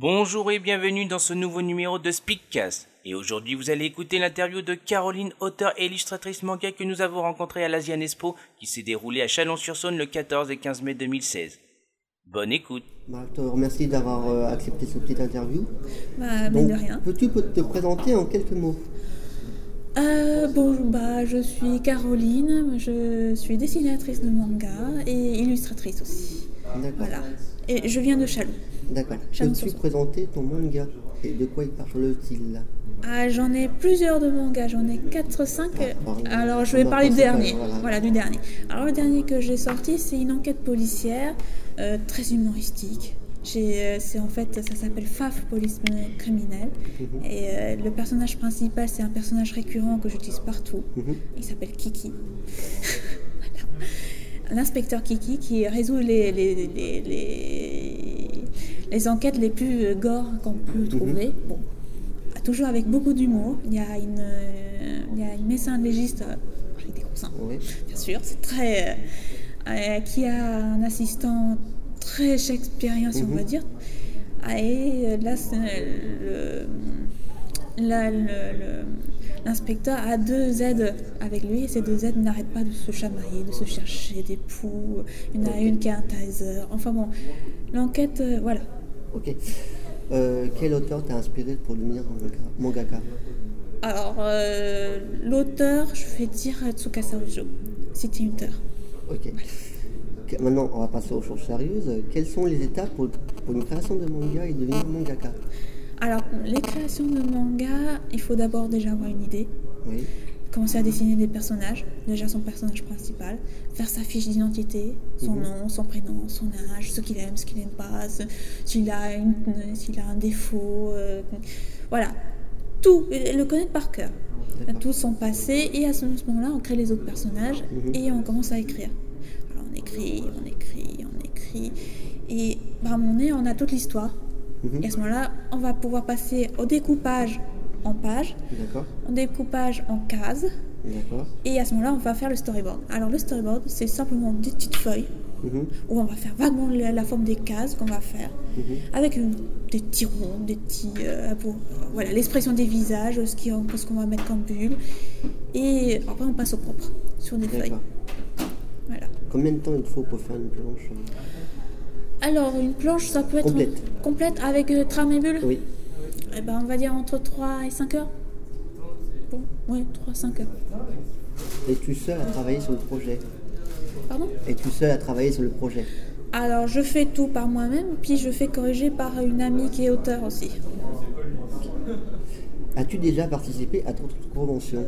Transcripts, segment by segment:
Bonjour et bienvenue dans ce nouveau numéro de Speakcast. Et aujourd'hui, vous allez écouter l'interview de Caroline, auteure et illustratrice manga que nous avons rencontrée à l'Asian Expo qui s'est déroulée à Chalon-sur-Saône le 14 et 15 mai 2016. Bonne écoute. Bah, je te remercie d'avoir euh, accepté cette petite interview. Bah, mais Donc, de rien. Peux-tu te présenter en quelques mots? Euh, bon, bah, je suis Caroline, je suis dessinatrice de manga et illustratrice aussi. D'accord. Voilà. Et je viens de Chalon. D'accord. Peux-tu présenter ton manga Et de quoi il parle-t-il Ah, j'en ai plusieurs de mangas, j'en ai 4-5. pardon. Alors, je vais va parler du dernier. voilà. Voilà. du dernier. Alors, le dernier que j'ai sorti, c'est une enquête policière euh, très humoristique. Euh, c'est en fait, ça s'appelle FAF, police criminel. Mhm. Et euh, le personnage principal, c'est un personnage récurrent que j'utilise partout. Mhm. Il s'appelle Kiki. L'inspecteur Kiki qui résout les, les, les, les, les enquêtes les plus euh, gore qu'on peut trouver. Bon, toujours avec beaucoup d'humour. Il y a une, euh, il y a une médecin légiste euh, avec des gros seins, Oui. bien sûr. C'est très. euh, euh, qui a un assistant très shakespearien, si on Mhm. va dire. Ah, Et euh, là, c'est, euh, le- là, le- le- l'inspecteur a deux aides avec lui et ces deux aides n'arrêtent pas de se chamailler, de se chercher des poux. Il y en a Ok. une qui a un taser. Enfin bon, l'enquête, euh, voilà. Ok. Euh, quel auteur t'a inspiré pour devenir manga- mangaka? Alors, euh, l'auteur, je vais dire Tsukasa Ojo, City Hunter. Ok. Maintenant, on va passer aux choses sérieuses. Quelles sont les étapes pour, pour une création de manga et devenir mangaka? Alors, les créations de manga, il faut d'abord déjà avoir une idée, Oui. commencer à dessiner des personnages, déjà son personnage principal, faire sa fiche d'identité, son Mhm. nom, son prénom, son âge, ce qu'il aime, ce qu'il n'aime pas, s'il a, une- a un défaut, euh, voilà, tout, le connaître par cœur, tout son passé, et à ce moment-là, on crée les autres personnages Mhm. et on commence à écrire. Alors, on écrit, on écrit, on écrit, et bah, à un moment donné, on a toute l'histoire. Mhm. Et à ce moment-là, on va pouvoir passer au découpage en pages, au découpage en cases, et à ce moment-là, on va faire le storyboard. Alors le storyboard, c'est simplement des petites feuilles Mhm. où on va faire vaguement la, la forme des cases qu'on va faire, Mhm. avec une- des petits ronds, des petits, euh, pour- voilà, l'expression des visages, ce qu'on va mettre comme bulle, et après on passe au propre sur des feuilles. Voilà. Combien de temps il faut pour faire une planche Alors une planche, ça peut être Complète. complète avec euh, trame et bulle. Oui. Eh ben, on va dire entre 3 et 5 heures. Bon, oui, 3-5 heures. Es-tu seul à travailler sur le projet? Pardon? Es-tu seul à travailler sur le projet? Alors, je fais tout par moi-même, puis je fais corriger par une amie qui est auteur aussi. As-tu déjà participé à d'autres conventions?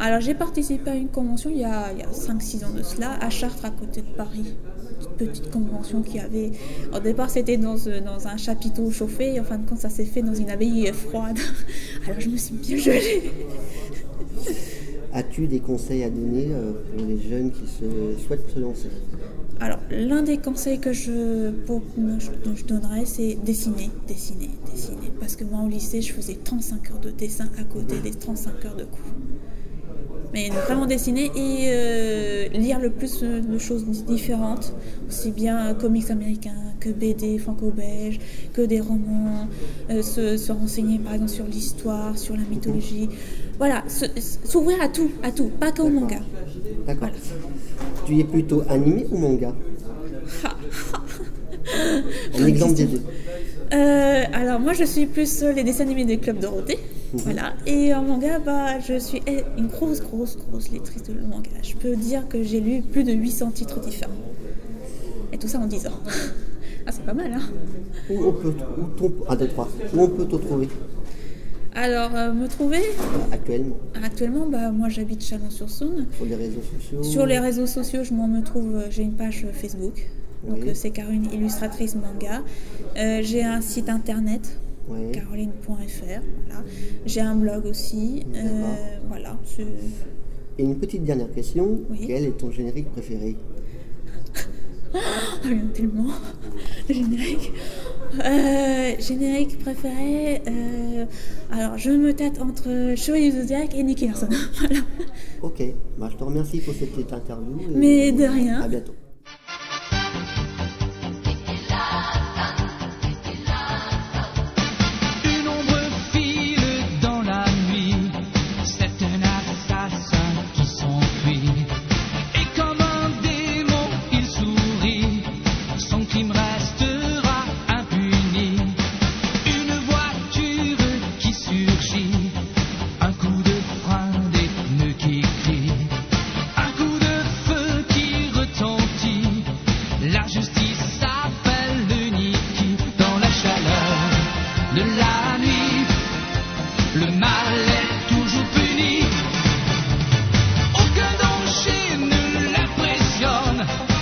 Alors, j'ai participé à une convention il y a, il y a 5-6 ans de cela, à Chartres, à côté de Paris. Petite convention qui avait. Au départ, c'était dans, euh, dans un chapiteau chauffé, et en fin de compte, ça s'est fait dans une abbaye froide. Alors, je me suis bien gelée. As-tu des conseils à donner euh, pour les jeunes qui se, souhaitent se lancer? Alors, l'un des conseils que je, pour- je, je donnerais, c'est dessiner, dessiner, dessiner. Parce que moi, au lycée, je faisais 35 heures de dessin à côté des 35 heures de cours. Mais vraiment dessiner et euh, lire le plus de choses di- différentes, aussi bien comics américains que BD franco-belges, que des romans, euh, se, se renseigner par exemple sur l'histoire, sur la mythologie. Voilà, s'ouvrir à tout, à tout, pas qu'au manga. D'accord. Tu es plutôt animé ou manga Un exemple des deux. Euh, alors moi je suis plus les dessins animés des clubs Dorothée. Voilà. Et en manga, bah, je suis eh, une grosse, grosse, grosse lectrice de manga. Je peux dire que j'ai lu plus de 800 titres différents. Et tout ça en 10 ans. Ah, c'est pas mal, hein Où on peut, où ton, un, deux, trois. Où on peut te trouver? Alors, euh, me trouver? Actuellement Actuellement, bah, moi j'habite Chalon-sur-Saône. Sur les réseaux sociaux Sur les réseaux sociaux, je m'en me trouve, euh, j'ai une page euh, Facebook. Donc Oui. c'est Caroline Illustratrice Manga. Euh, j'ai un site internet, Caroline.fr. Voilà. J'ai un blog aussi. euh, voilà. Et une petite dernière question. Oui. Quel est ton générique préféré? Oh, il y en a tellement. Le générique. Euh, générique préféré. euh, alors, je me tâte entre Chevalier Zodiac et Nicky Larson. voilà. Ok. Bah, je te remercie pour cette petite interview. Mais de rien. À bientôt. Bye.